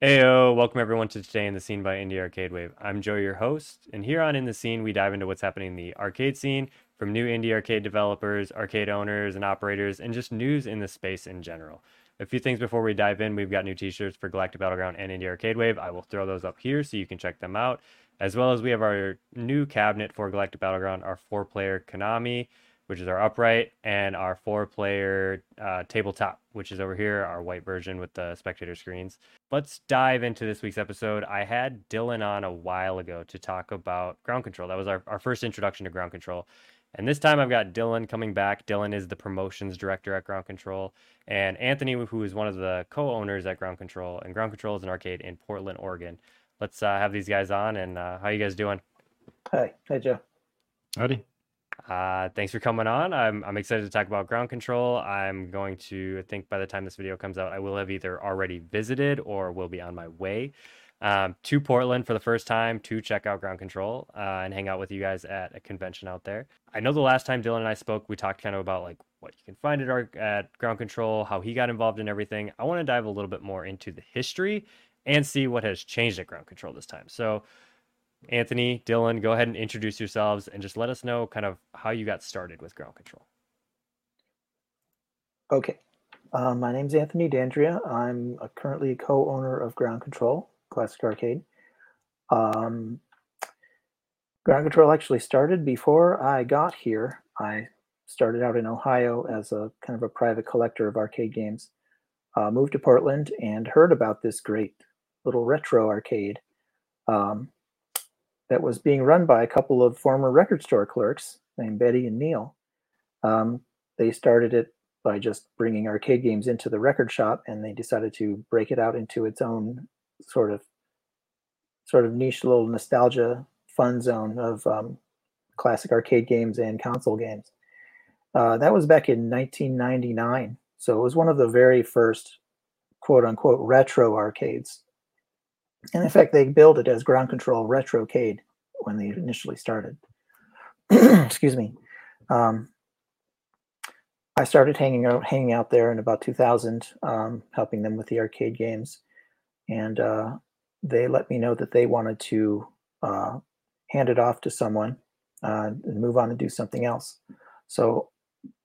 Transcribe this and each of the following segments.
Heyo, welcome everyone to Today in the Scene by Indie Arcade Wave. I'm Joe, your host, and here on In the Scene, we dive into what's happening in the arcade scene from new indie arcade developers, arcade owners, and operators, and just news in the space in general. A few things before we dive in we've got new t shirts for Galactic Battleground and Indie Arcade Wave. I will throw those up here so you can check them out, as well as we have our new cabinet for Galactic Battleground, our four player Konami which is our upright, and our four player uh, tabletop, which is over here, our white version with the spectator screens. Let's dive into this week's episode. I had Dylan on a while ago to talk about Ground Kontrol. That was our, our first introduction to Ground Kontrol. And this time I've got Dylan coming back. Dylan is the promotions director at Ground Kontrol, and Anthony, who is one of the co owners at Ground Kontrol. And Ground Kontrol is an arcade in Portland, Oregon. Let's uh, have these guys on. And uh, how are you guys doing? Hi. Hi, Joe. Howdy. Uh, thanks for coming on. I'm, I'm excited to talk about Ground Kontrol. I'm going to, I think by the time this video comes out, I will have either already visited or will be on my way um, to Portland for the first time to check out Ground Kontrol uh, and hang out with you guys at a convention out there. I know the last time Dylan and I spoke, we talked kind of about like what you can find at, our, at Ground Kontrol, how he got involved in everything. I want to dive a little bit more into the history and see what has changed at Ground Kontrol this time. So, Anthony, Dylan, go ahead and introduce yourselves and just let us know kind of how you got started with Ground Kontrol. Okay. Uh, my name's Anthony Dandrea. I'm a currently co-owner of Ground Kontrol Classic Arcade. Um, Ground Kontrol actually started before I got here. I started out in Ohio as a kind of a private collector of arcade games. Uh, moved to Portland and heard about this great little retro arcade. Um, that was being run by a couple of former record store clerks named Betty and Neil. Um, they started it by just bringing arcade games into the record shop, and they decided to break it out into its own sort of sort of niche little nostalgia fun zone of um, classic arcade games and console games. Uh, that was back in 1999, so it was one of the very first quote unquote retro arcades and in fact, they billed it as Ground Kontrol retrocade when they initially started. Excuse me. Um, I started hanging out, hanging out there in about 2000, um, helping them with the arcade games, and uh, they let me know that they wanted to uh, hand it off to someone uh, and move on and do something else. So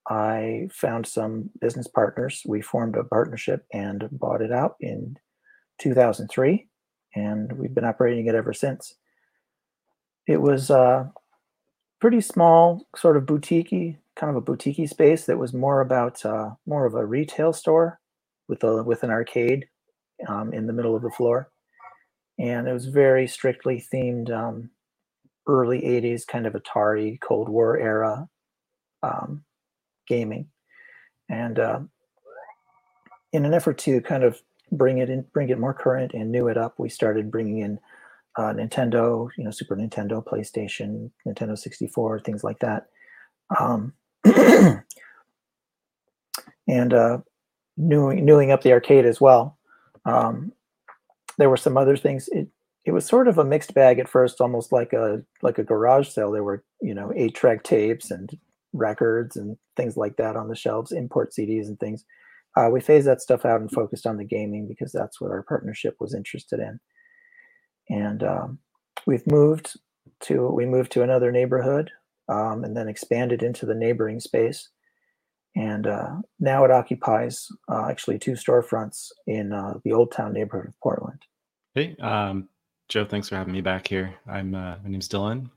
I found some business partners. We formed a partnership and bought it out in 2003 and we've been operating it ever since. It was a uh, pretty small, sort of boutiquey, kind of a boutiquey space that was more about uh, more of a retail store with a with an arcade um, in the middle of the floor, and it was very strictly themed um, early '80s kind of Atari Cold War era um, gaming, and uh, in an effort to kind of bring it in, bring it more current and new it up. We started bringing in uh, Nintendo, you know, Super Nintendo, PlayStation, Nintendo 64, things like that. Um, and uh, newing, newing up the arcade as well. Um, there were some other things. It, it was sort of a mixed bag at first, almost like a like a garage sale. There were you know eight track tapes and records and things like that on the shelves, import CDs and things. Uh, we phased that stuff out and focused on the gaming because that's what our partnership was interested in. And um, we've moved to we moved to another neighborhood um, and then expanded into the neighboring space. And uh, now it occupies uh, actually two storefronts in uh, the Old Town neighborhood of Portland. Hey, um, Joe, thanks for having me back here. I'm uh, my name's Dylan.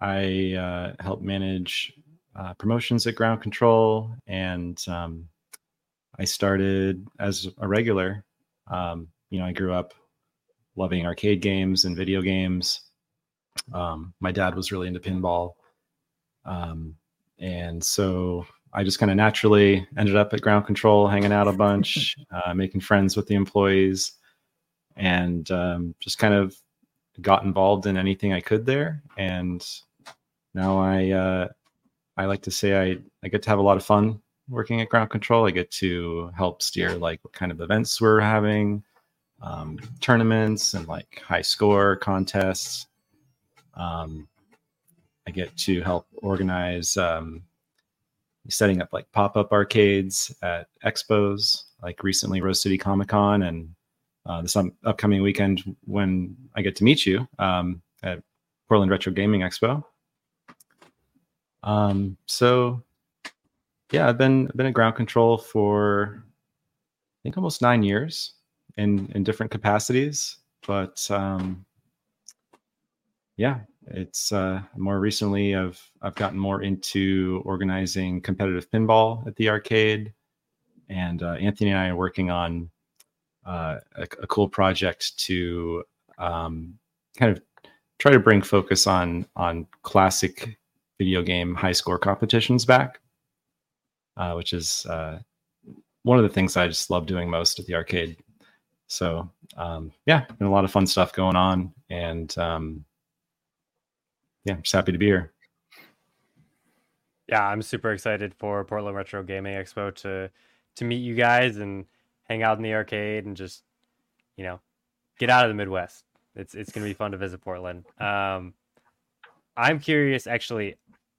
I uh, help manage promotions at Ground Kontrol and um, I started as a regular. Um, you know, I grew up loving arcade games and video games. Um, my dad was really into pinball. Um, and so I just kind of naturally ended up at Ground Kontrol, hanging out a bunch, uh, making friends with the employees, and um, just kind of got involved in anything I could there. And now I, uh, I like to say I, I get to have a lot of fun working at Ground Kontrol. I get to help steer like what kind of events we're having, um, tournaments and like high score contests. Um, I get to help organize um, setting up like pop up arcades at expos, like recently Rose City Comic Con and uh, this um, upcoming weekend when I get to meet you um, at Portland Retro Gaming Expo. Um, so yeah, I've been been at Ground Kontrol for I think almost nine years in in different capacities, but um, yeah, it's uh, more recently I've I've gotten more into organizing competitive pinball at the arcade, and uh, Anthony and I are working on uh, a, a, cool project to um, kind of try to bring focus on on classic video game high score competitions back, uh, which is uh, one of the things I just love doing most at the arcade. So um, yeah, been a lot of fun stuff going on, and um, yeah, just happy to be here. Yeah, I'm super excited for Portland Retro Gaming Expo to to meet you guys and hang out in the arcade and just you know get out of the Midwest. It's it's gonna be fun to visit Portland. Um, I'm curious, actually,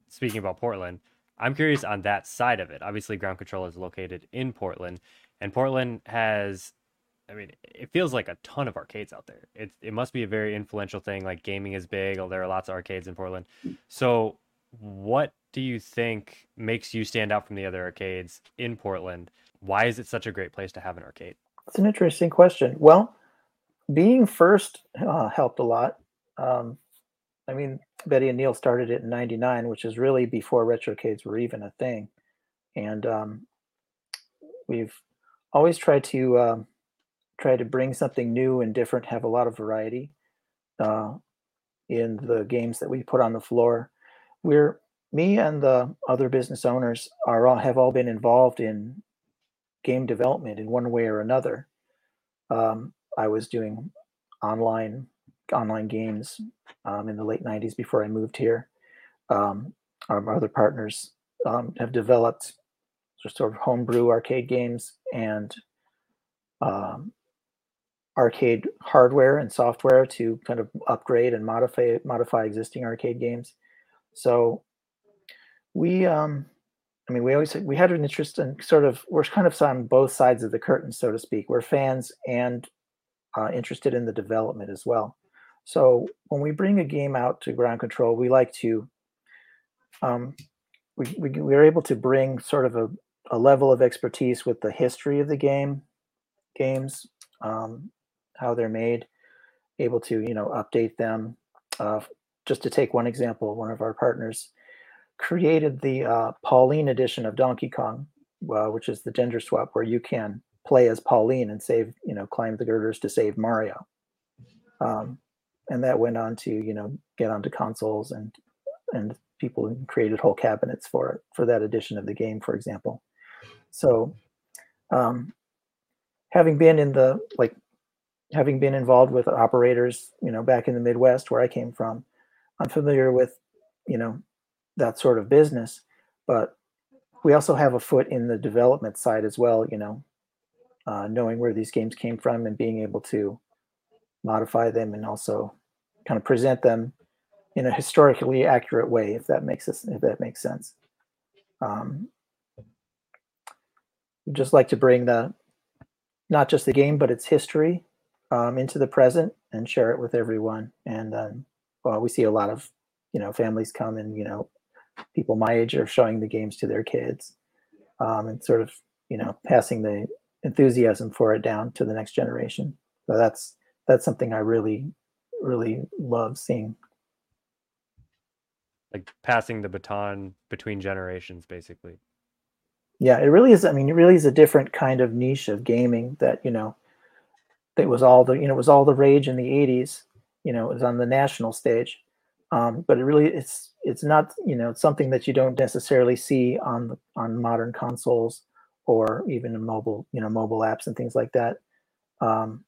speaking about Portland, I'm curious on that side of it. Obviously, Ground Kontrol is located in Portland, and Portland has, I mean, it feels like a ton of arcades out there. It it must be a very influential thing. Like gaming is big. There are lots of arcades in Portland. So, what do you think makes you stand out from the other arcades in Portland? Why is it such a great place to have an arcade? It's an interesting question. Well, being first uh, helped a lot. Um, I mean, Betty and Neil started it in '99, which is really before retrocades were even a thing, and um, we've always tried to uh, try to bring something new and different, have a lot of variety uh, in the games that we put on the floor. We're me and the other business owners are all have all been involved in game development in one way or another. Um, I was doing online online games um, in the late 90s before I moved here. Um, our other partners um, have developed sort of homebrew arcade games and um, arcade hardware and software to kind of upgrade and modify modify existing arcade games. So we um, I mean, we always we had an interest in sort of we're kind of on both sides of the curtain, so to speak. We're fans and uh, interested in the development as well. So when we bring a game out to Ground Kontrol, we like to um, we, we we are able to bring sort of a, a level of expertise with the history of the game games, um, how they're made, able to you know update them. Uh, just to take one example, one of our partners created the uh, Pauline edition of Donkey Kong, uh, which is the gender swap where you can play as Pauline and save, you know, climb the girders to save Mario. Um, and that went on to, you know, get onto consoles and and people created whole cabinets for it for that edition of the game, for example. So, um, having been in the like, having been involved with operators, you know, back in the Midwest where I came from, I'm familiar with, you know, that sort of business. But we also have a foot in the development side as well, you know, uh, knowing where these games came from and being able to modify them and also kind of present them in a historically accurate way, if that makes us, if that makes sense. Um, just like to bring the not just the game but its history um, into the present and share it with everyone. And um, well, we see a lot of you know families come and you know people my age are showing the games to their kids um, and sort of you know passing the enthusiasm for it down to the next generation so that's that's something i really really love seeing. Like passing the baton between generations basically. Yeah it really is i mean it really is a different kind of niche of gaming that you know it was all the you know it was all the rage in the 80s you know it was on the national stage. Um, but it really it's it's not you know it's something that you don't necessarily see on the, on modern consoles or even in mobile you know mobile apps and things like that. Um,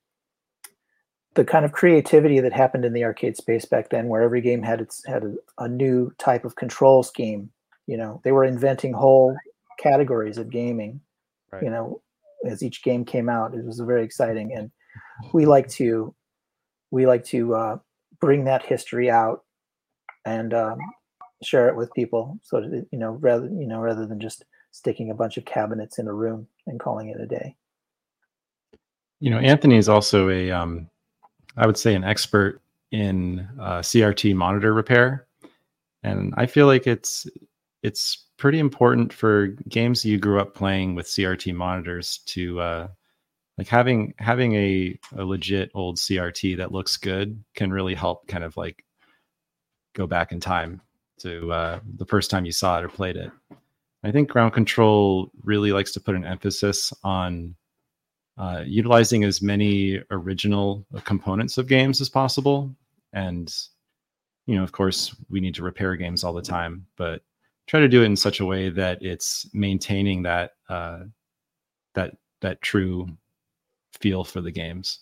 the kind of creativity that happened in the arcade space back then where every game had its had a, a new type of control scheme you know they were inventing whole categories of gaming right. you know as each game came out it was very exciting and we like to we like to uh, bring that history out and um, share it with people. So that, you know, rather you know, rather than just sticking a bunch of cabinets in a room and calling it a day. You know, Anthony is also a, um, I would say, an expert in uh, CRT monitor repair, and I feel like it's it's pretty important for games you grew up playing with CRT monitors to uh, like having having a, a legit old CRT that looks good can really help kind of like go back in time to uh, the first time you saw it or played it. I think Ground Kontrol really likes to put an emphasis on uh, utilizing as many original components of games as possible. And, you know, of course, we need to repair games all the time, but try to do it in such a way that it's maintaining that uh, that that true feel for the games.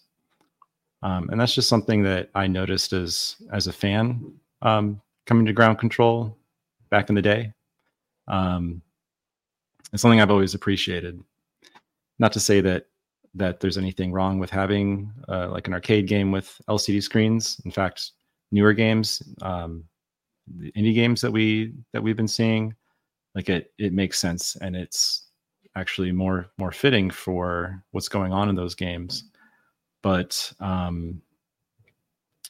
Um, and that's just something that I noticed as as a fan um, coming to Ground Kontrol back in the day. Um, it's something I've always appreciated. Not to say that that there's anything wrong with having uh, like an arcade game with LCD screens. In fact, newer games, um, the indie games that we that we've been seeing, like it it makes sense and it's actually more more fitting for what's going on in those games. But um,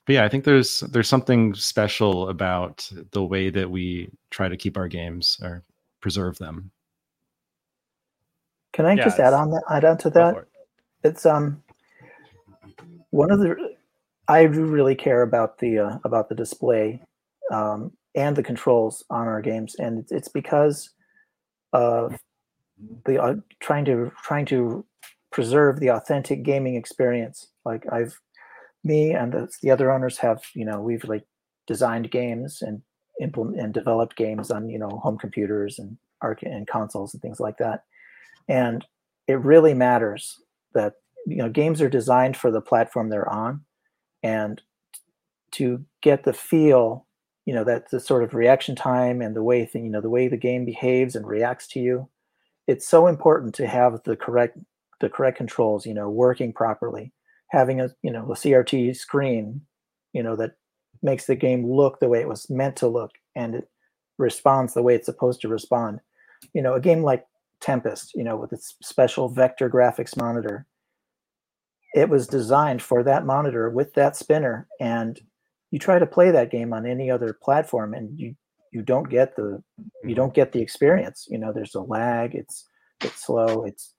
but yeah, I think there's there's something special about the way that we try to keep our games or preserve them. Can I Yeah, just add on that? Add on to Go that. It's um one of the I do really care about the uh, about the display um, and the controls on our games, and it's, it's because of the uh, trying to trying to preserve the authentic gaming experience. Like I've me and the, the other owners have you know we've like designed games and implement and developed games on you know home computers and arcade and consoles and things like that, and it really matters that you know games are designed for the platform they're on. And to get the feel you know that the sort of reaction time and the way thing you know the way the game behaves and reacts to you it's so important to have the correct the correct controls you know working properly having a you know a crt screen you know that makes the game look the way it was meant to look and it responds the way it's supposed to respond. You know a game like tempest you know with its special vector graphics monitor. It was designed for that monitor with that spinner and you try to play that game on any other platform and you you don't get the you hmm. don't get the experience. You know there's a lag it's it's slow it's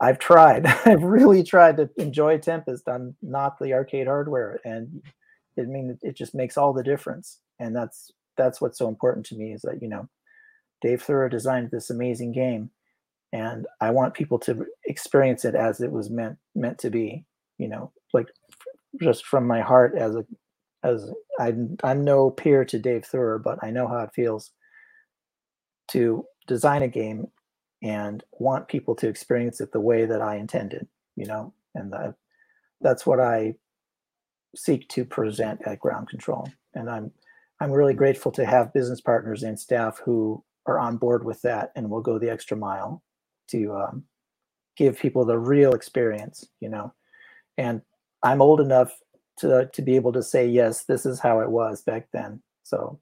i've tried i've really tried to enjoy tempest on not the arcade hardware and i mean it just makes all the difference and that's that's what's so important to me is that you know Dave Theurer designed this amazing game and i want people to experience it as it was meant meant to be you know like just from my heart as a as I'm, I'm no peer to Dave Theurer, but I know how it feels to design a game and want people to experience it the way that I intended, you know, and that, that's what I seek to present at Ground Kontrol. And I'm I'm really grateful to have business partners and staff who are on board with that and will go the extra mile to um, give people the real experience, you know. And I'm old enough to to be able to say yes, this is how it was back then. So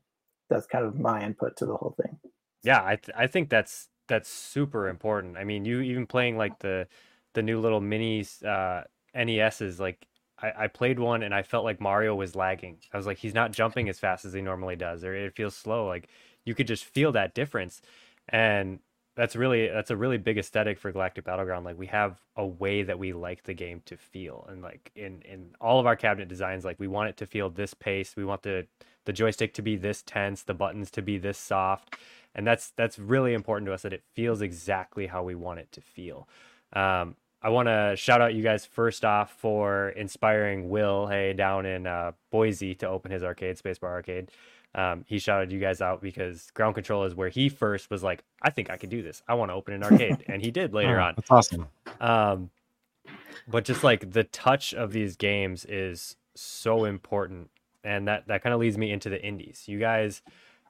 that's kind of my input to the whole thing. Yeah, I th- I think that's that's super important. I mean, you even playing like the the new little mini uh, NESs, like I, I played one and I felt like Mario was lagging. I was like, he's not jumping as fast as he normally does, or it feels slow. Like you could just feel that difference, and that's really that's a really big aesthetic for Galactic Battleground. Like we have a way that we like the game to feel, and like in in all of our cabinet designs, like we want it to feel this pace. We want the the joystick to be this tense, the buttons to be this soft, and that's that's really important to us that it feels exactly how we want it to feel. Um, I want to shout out you guys first off for inspiring Will hey, down in uh, Boise to open his arcade, Spacebar Arcade. Um, he shouted you guys out because Ground Kontrol is where he first was like, I think I can do this. I want to open an arcade. and he did later Oh, on. That's awesome. Um, but just like the touch of these games is so important. And that, that kind of leads me into the indies. You guys,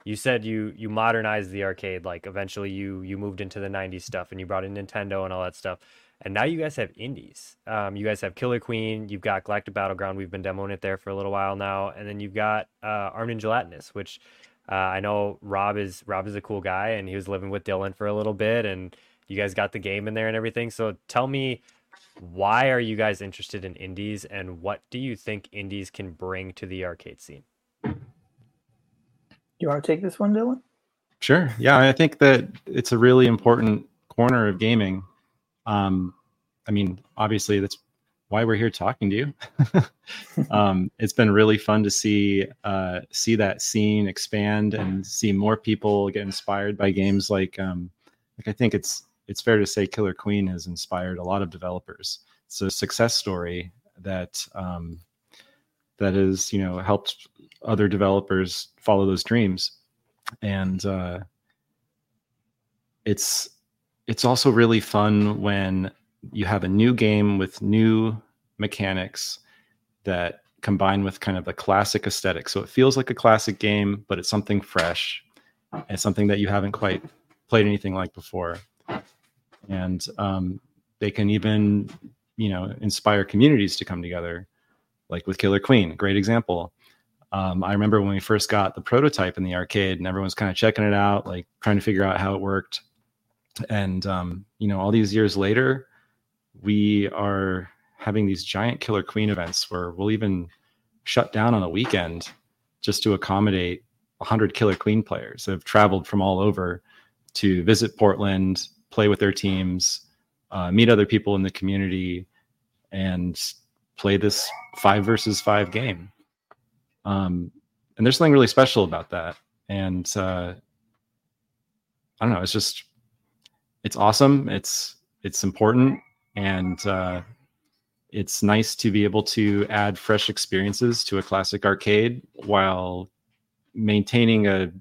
you said you you modernized the arcade like eventually you you moved into the 90s stuff and you brought in nintendo and all that stuff and now you guys have indies um, you guys have killer queen you've got galactic battleground we've been demoing it there for a little while now and then you've got uh, armed and gelatinous which uh, i know rob is rob is a cool guy and he was living with dylan for a little bit and you guys got the game in there and everything so tell me why are you guys interested in indies and what do you think indies can bring to the arcade scene? You want to take this one, Dylan? Sure. Yeah, I think that it's a really important corner of gaming. Um, I mean, obviously, that's why we're here talking to you. um, it's been really fun to see uh, see that scene expand and see more people get inspired by games like um, like I think it's it's fair to say Killer Queen has inspired a lot of developers. It's a success story that um, that has you know helped other developers follow those dreams, and uh, it's it's also really fun when you have a new game with new mechanics that combine with kind of the classic aesthetic. So it feels like a classic game, but it's something fresh and something that you haven't quite played anything like before. And um, they can even, you know, inspire communities to come together, like with Killer Queen, great example. Um, I remember when we first got the prototype in the arcade, and everyone's kind of checking it out, like trying to figure out how it worked. And um, you know, all these years later, we are having these giant Killer Queen events where we'll even shut down on a weekend just to accommodate 100 Killer Queen players that have traveled from all over to visit Portland, play with their teams, uh, meet other people in the community, and play this five versus five game. Um, and there's something really special about that. And uh, I don't know, it's just, it's awesome. It's, it's important and uh, it's nice to be able to add fresh experiences to a classic arcade while maintaining a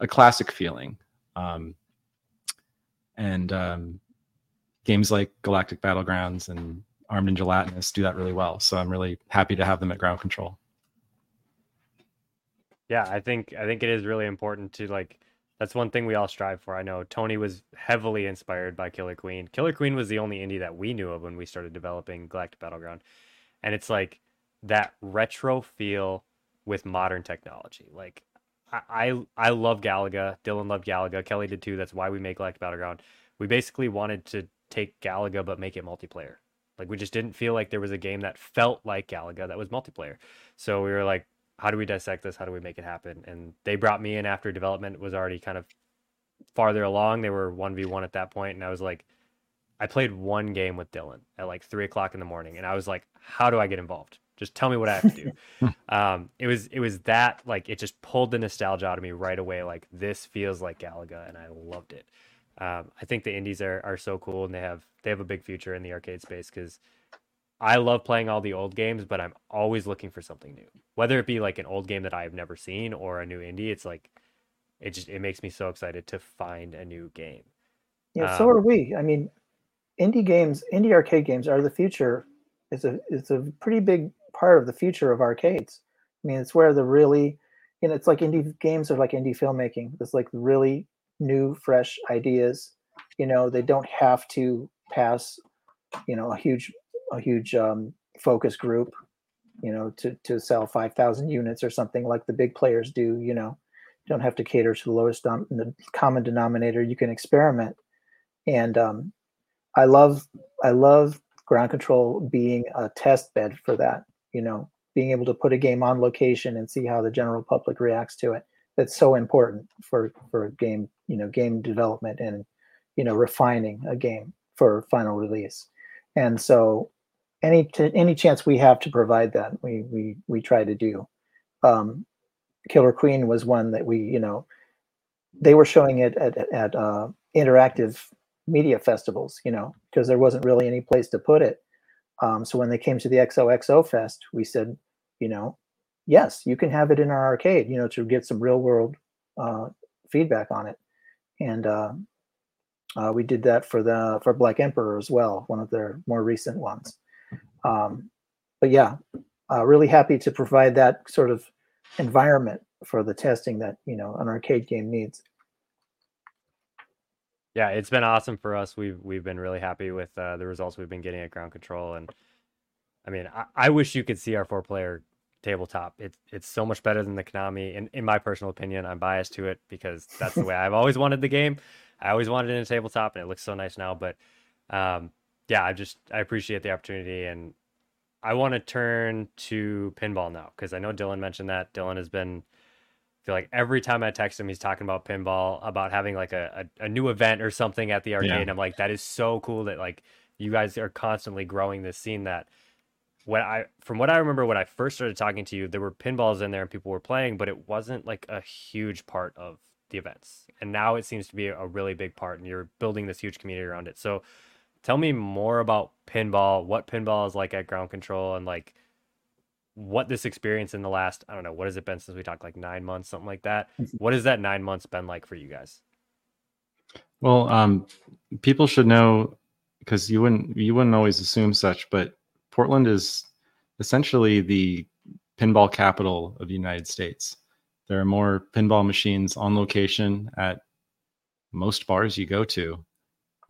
a classic feeling. Um, and um, games like Galactic Battlegrounds and Armed and Gelatinous do that really well. So I'm really happy to have them at Ground Kontrol. Yeah, I think I think it is really important to like that's one thing we all strive for. I know Tony was heavily inspired by Killer Queen. Killer Queen was the only indie that we knew of when we started developing Galactic Battleground. And it's like that retro feel with modern technology. Like I I, I love Galaga. Dylan loved Galaga. Kelly did too. That's why we make Galactic Battleground. We basically wanted to take Galaga but make it multiplayer. Like we just didn't feel like there was a game that felt like Galaga that was multiplayer. So we were like, how do we dissect this? How do we make it happen? And they brought me in after development was already kind of farther along. They were 1v1 at that point, And I was like, I played one game with Dylan at like three o'clock in the morning. And I was like, how do I get involved? Just tell me what I have to do. um, it was, it was that like, it just pulled the nostalgia out of me right away. Like this feels like Galaga and I loved it. Um, I think the indies are, are so cool and they have, they have a big future in the arcade space because I love playing all the old games, but I'm always looking for something new. Whether it be like an old game that I have never seen or a new indie, it's like it just it makes me so excited to find a new game. Yeah, um, so are we. I mean, indie games, indie arcade games are the future. It's a it's a pretty big part of the future of arcades. I mean, it's where the really, you know, it's like indie games are like indie filmmaking. It's like really new, fresh ideas. You know, they don't have to pass, you know, a huge a huge um, focus group, you know, to to sell five thousand units or something like the big players do. You know, you don't have to cater to the lowest dom- the common denominator. You can experiment, and um, I love I love Ground Kontrol being a test bed for that. You know, being able to put a game on location and see how the general public reacts to it. That's so important for for game you know game development and you know refining a game for final release. And so any t- any chance we have to provide that, we we we try to do. Um, Killer Queen was one that we, you know, they were showing it at at uh, interactive media festivals, you know, because there wasn't really any place to put it. Um, so when they came to the XOXO Fest, we said, you know, yes, you can have it in our arcade, you know, to get some real world uh, feedback on it. And uh, uh, we did that for the for Black Emperor as well, one of their more recent ones. Um, but yeah, uh, really happy to provide that sort of environment for the testing that you know an arcade game needs. Yeah, it's been awesome for us. We've we've been really happy with uh, the results we've been getting at Ground Kontrol, and I mean, I, I wish you could see our four player tabletop. It's it's so much better than the Konami. In in my personal opinion, I'm biased to it because that's the way I've always wanted the game. I always wanted it in a tabletop, and it looks so nice now. But um, yeah, I just I appreciate the opportunity and I want to turn to pinball now because I know Dylan mentioned that. Dylan has been I feel like every time I text him, he's talking about pinball, about having like a, a, a new event or something at the arcade. Yeah. I'm like, that is so cool that like you guys are constantly growing this scene that when I from what I remember when I first started talking to you, there were pinballs in there and people were playing, but it wasn't like a huge part of the events. And now it seems to be a really big part and you're building this huge community around it. So tell me more about pinball, what pinball is like at Ground Kontrol and like what this experience in the last, I don't know, what has it been since we talked like nine months, something like that. Mm-hmm. What has that nine months been like for you guys? Well, um, people should know because you wouldn't you wouldn't always assume such, but Portland is essentially the pinball capital of the United States. There are more pinball machines on location at most bars you go to.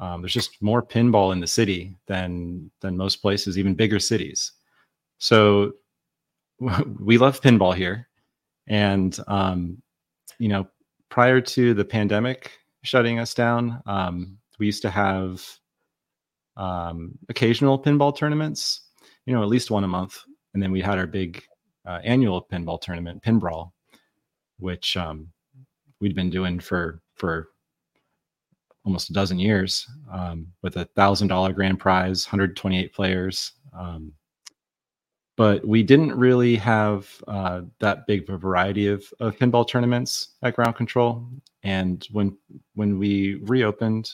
Um, there's just more pinball in the city than than most places, even bigger cities. So we love pinball here, and um, you know, prior to the pandemic shutting us down, um, we used to have um, occasional pinball tournaments. You know, at least one a month, and then we had our big uh, annual pinball tournament, Pinbrawl, which um, we'd been doing for for almost a dozen years um, with a thousand dollar grand prize, 128 players. Um, but we didn't really have uh, that big of a variety of, of pinball tournaments at Ground Kontrol. And when when we reopened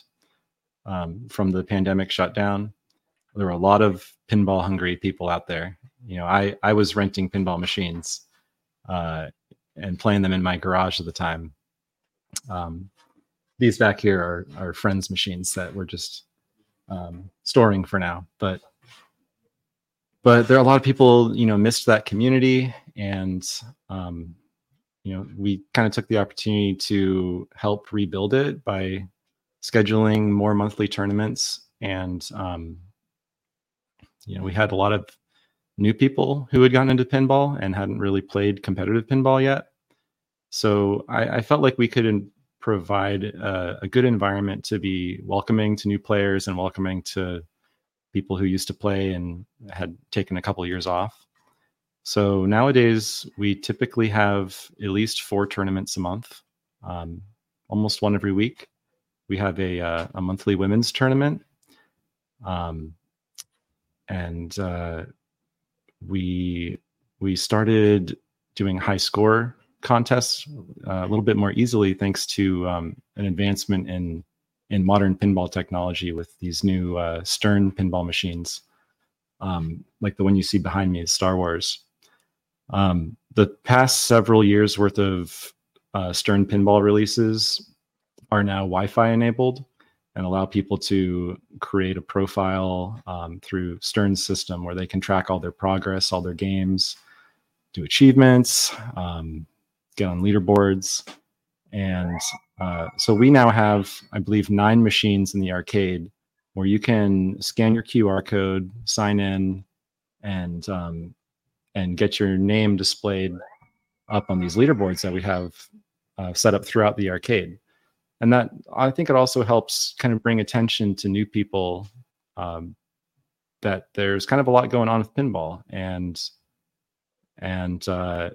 um, from the pandemic shutdown, there were a lot of pinball hungry people out there. You know, I I was renting pinball machines uh, and playing them in my garage at the time. Um, these back here are are friends machines that we're just um, storing for now but but there are a lot of people you know missed that community and um, you know we kind of took the opportunity to help rebuild it by scheduling more monthly tournaments and um, you know we had a lot of new people who had gotten into pinball and hadn't really played competitive pinball yet. So I, I felt like we could provide a, a, good environment to be welcoming to new players and welcoming to people who used to play and had taken a couple of years off. So nowadays, we typically have at least four tournaments a month, um, almost one every week. We have a, uh, a monthly women's tournament. Um, and uh, we we started doing high score contests uh, a little bit more easily thanks to um, an advancement in in modern pinball technology with these new uh, Stern pinball machines, um, like the one you see behind me is Star Wars. Um, the past several years worth of uh, Stern pinball releases are now Wi-Fi enabled and allow people to create a profile um, through Stern's system where they can track all their progress, all their games, do achievements, um, get on leaderboards. And uh, so we now have, I believe, nine machines in the arcade where you can scan your QR code, sign in, and um, and get your name displayed up on these leaderboards that we have uh, set up throughout the arcade. And that I think it also helps kind of bring attention to new people um, that there's kind of a lot going on with pinball and and uh,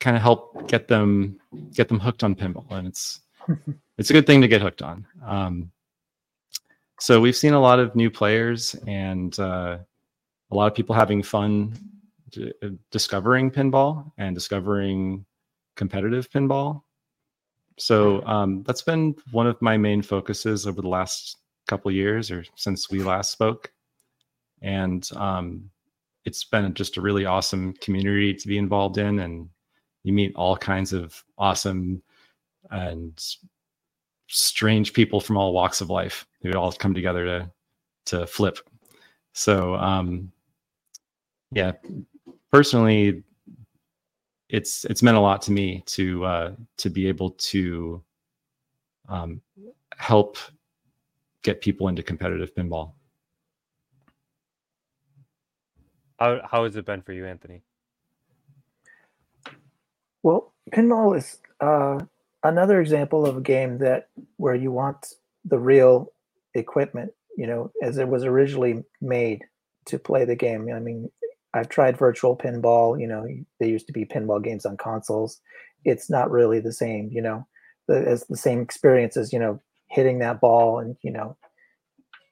kind of help get them get them hooked on pinball, and it's it's a good thing to get hooked on. Um, so we've seen a lot of new players and uh, a lot of people having fun d- uh, discovering pinball and discovering competitive pinball. So um, that's been one of my main focuses over the last couple years or since we last spoke. And um, it's been just a really awesome community to be involved in and you meet all kinds of awesome and strange people from all walks of life who all come together to to flip. So um yeah, personally it's it's meant a lot to me to uh to be able to um help get people into competitive pinball. How how has it been for you, Anthony? Well, pinball is uh, another example of a game that where you want the real equipment you know, as it was originally made to play the game. I mean, I've tried virtual pinball. You know, there used to be pinball games on consoles. It's not really the same. You know, the, as the same experience as you know hitting that ball and you know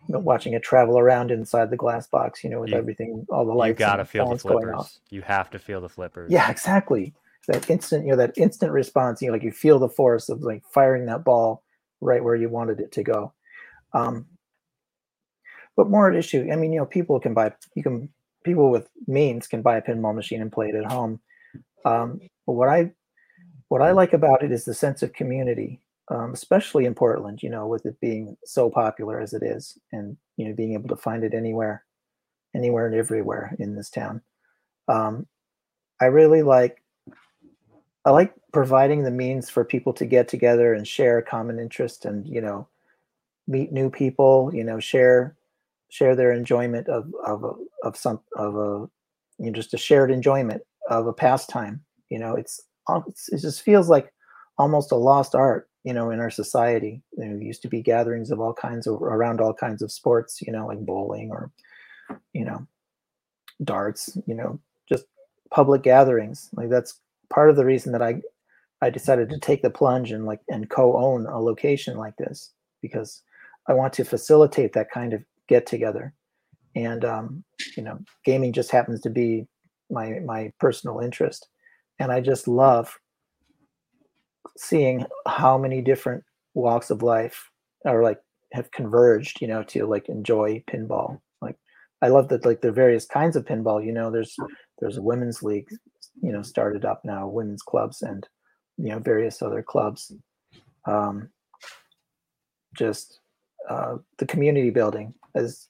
watching it travel around inside the glass box. You know, with You- everything, all the lights. you gotta feel the phones going off. flippers. You have to feel the flippers. Yeah, exactly. That instant, you know, that instant response. You know, like you feel the force of like firing that ball right where you wanted it to go. Um, but more at issue. I mean, you know, people can buy. You can people with means can buy a pinball machine and play it at home. Um, but what I what I like about it is the sense of community, um, especially in Portland. You know, with it being so popular as it is, and you know, being able to find it anywhere, anywhere and everywhere in this town. Um, I really like I like providing the means for people to get together and share a common interest and you know meet new people you know share share their enjoyment of of of some of a you know just a shared enjoyment of a pastime you know it's um, it's- it just feels like almost a lost art you know in our society. There used to be gatherings of all kinds of around all kinds of sports you know like bowling or you know darts you know just public gatherings. Like that's part of the reason that i i decided to take the plunge and like and co-own a location like this because i want to facilitate that kind of get together. And um you know gaming just happens to be my my personal interest. And i just love seeing how many different walks of life are like have converged you know to like enjoy pinball. Like i love that like the various kinds of pinball you know there's there's a women's league you know started up now women's clubs and you know various other clubs. Um just uh the community building is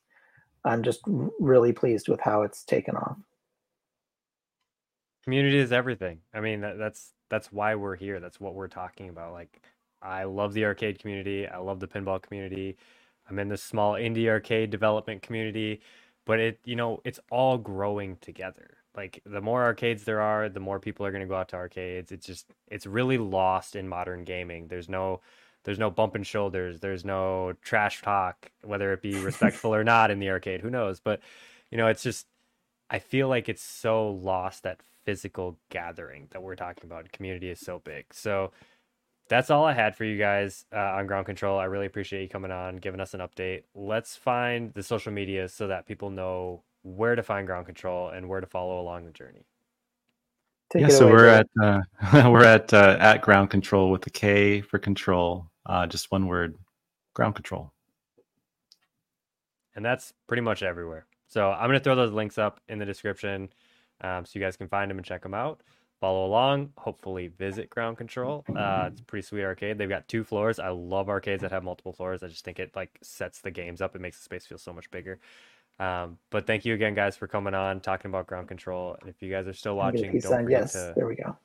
i'm just really pleased with how it's taken off. Community is everything. I mean that, that's that's why we're here. That's what we're talking about. Like i love the arcade community. I love the pinball community. I'm in this small indie arcade development community but it you know it's all growing together like the more arcades there are the more people are going to go out to arcades it's just it's really lost in modern gaming there's no there's no bumping shoulders there's no trash talk whether it be respectful or not in the arcade who knows but you know it's just I feel like it's so lost that physical gathering that we're talking about. Community is so big. So that's all I had for you guys uh, on Ground Kontrol. I really appreciate you coming on, giving us an update. Let's find the social media so that people know where to find Ground Kontrol and where to follow along the journey. Take yeah, it so away, we're Bill. at uh, we're at uh, at Ground Kontrol with the K for control, uh, just one word, ground control. And that's pretty much everywhere. So I'm going to throw those links up in the description um, so you guys can find them and check them out. Follow along. Hopefully, visit Ground Kontrol. Uh, it's a pretty sweet arcade. They've got two floors. I love arcades that have multiple floors. I just think it like sets the games up. It makes the space feel so much bigger. Um, but thank you again, guys, for coming on talking about Ground Kontrol. And if you guys are still watching, don't forget yes to there we go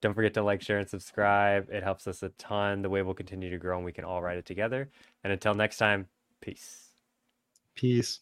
don't forget to like, share, and subscribe. It helps us a ton. The way we'll continue to grow, and we can all ride it together. And until next time, peace. Peace.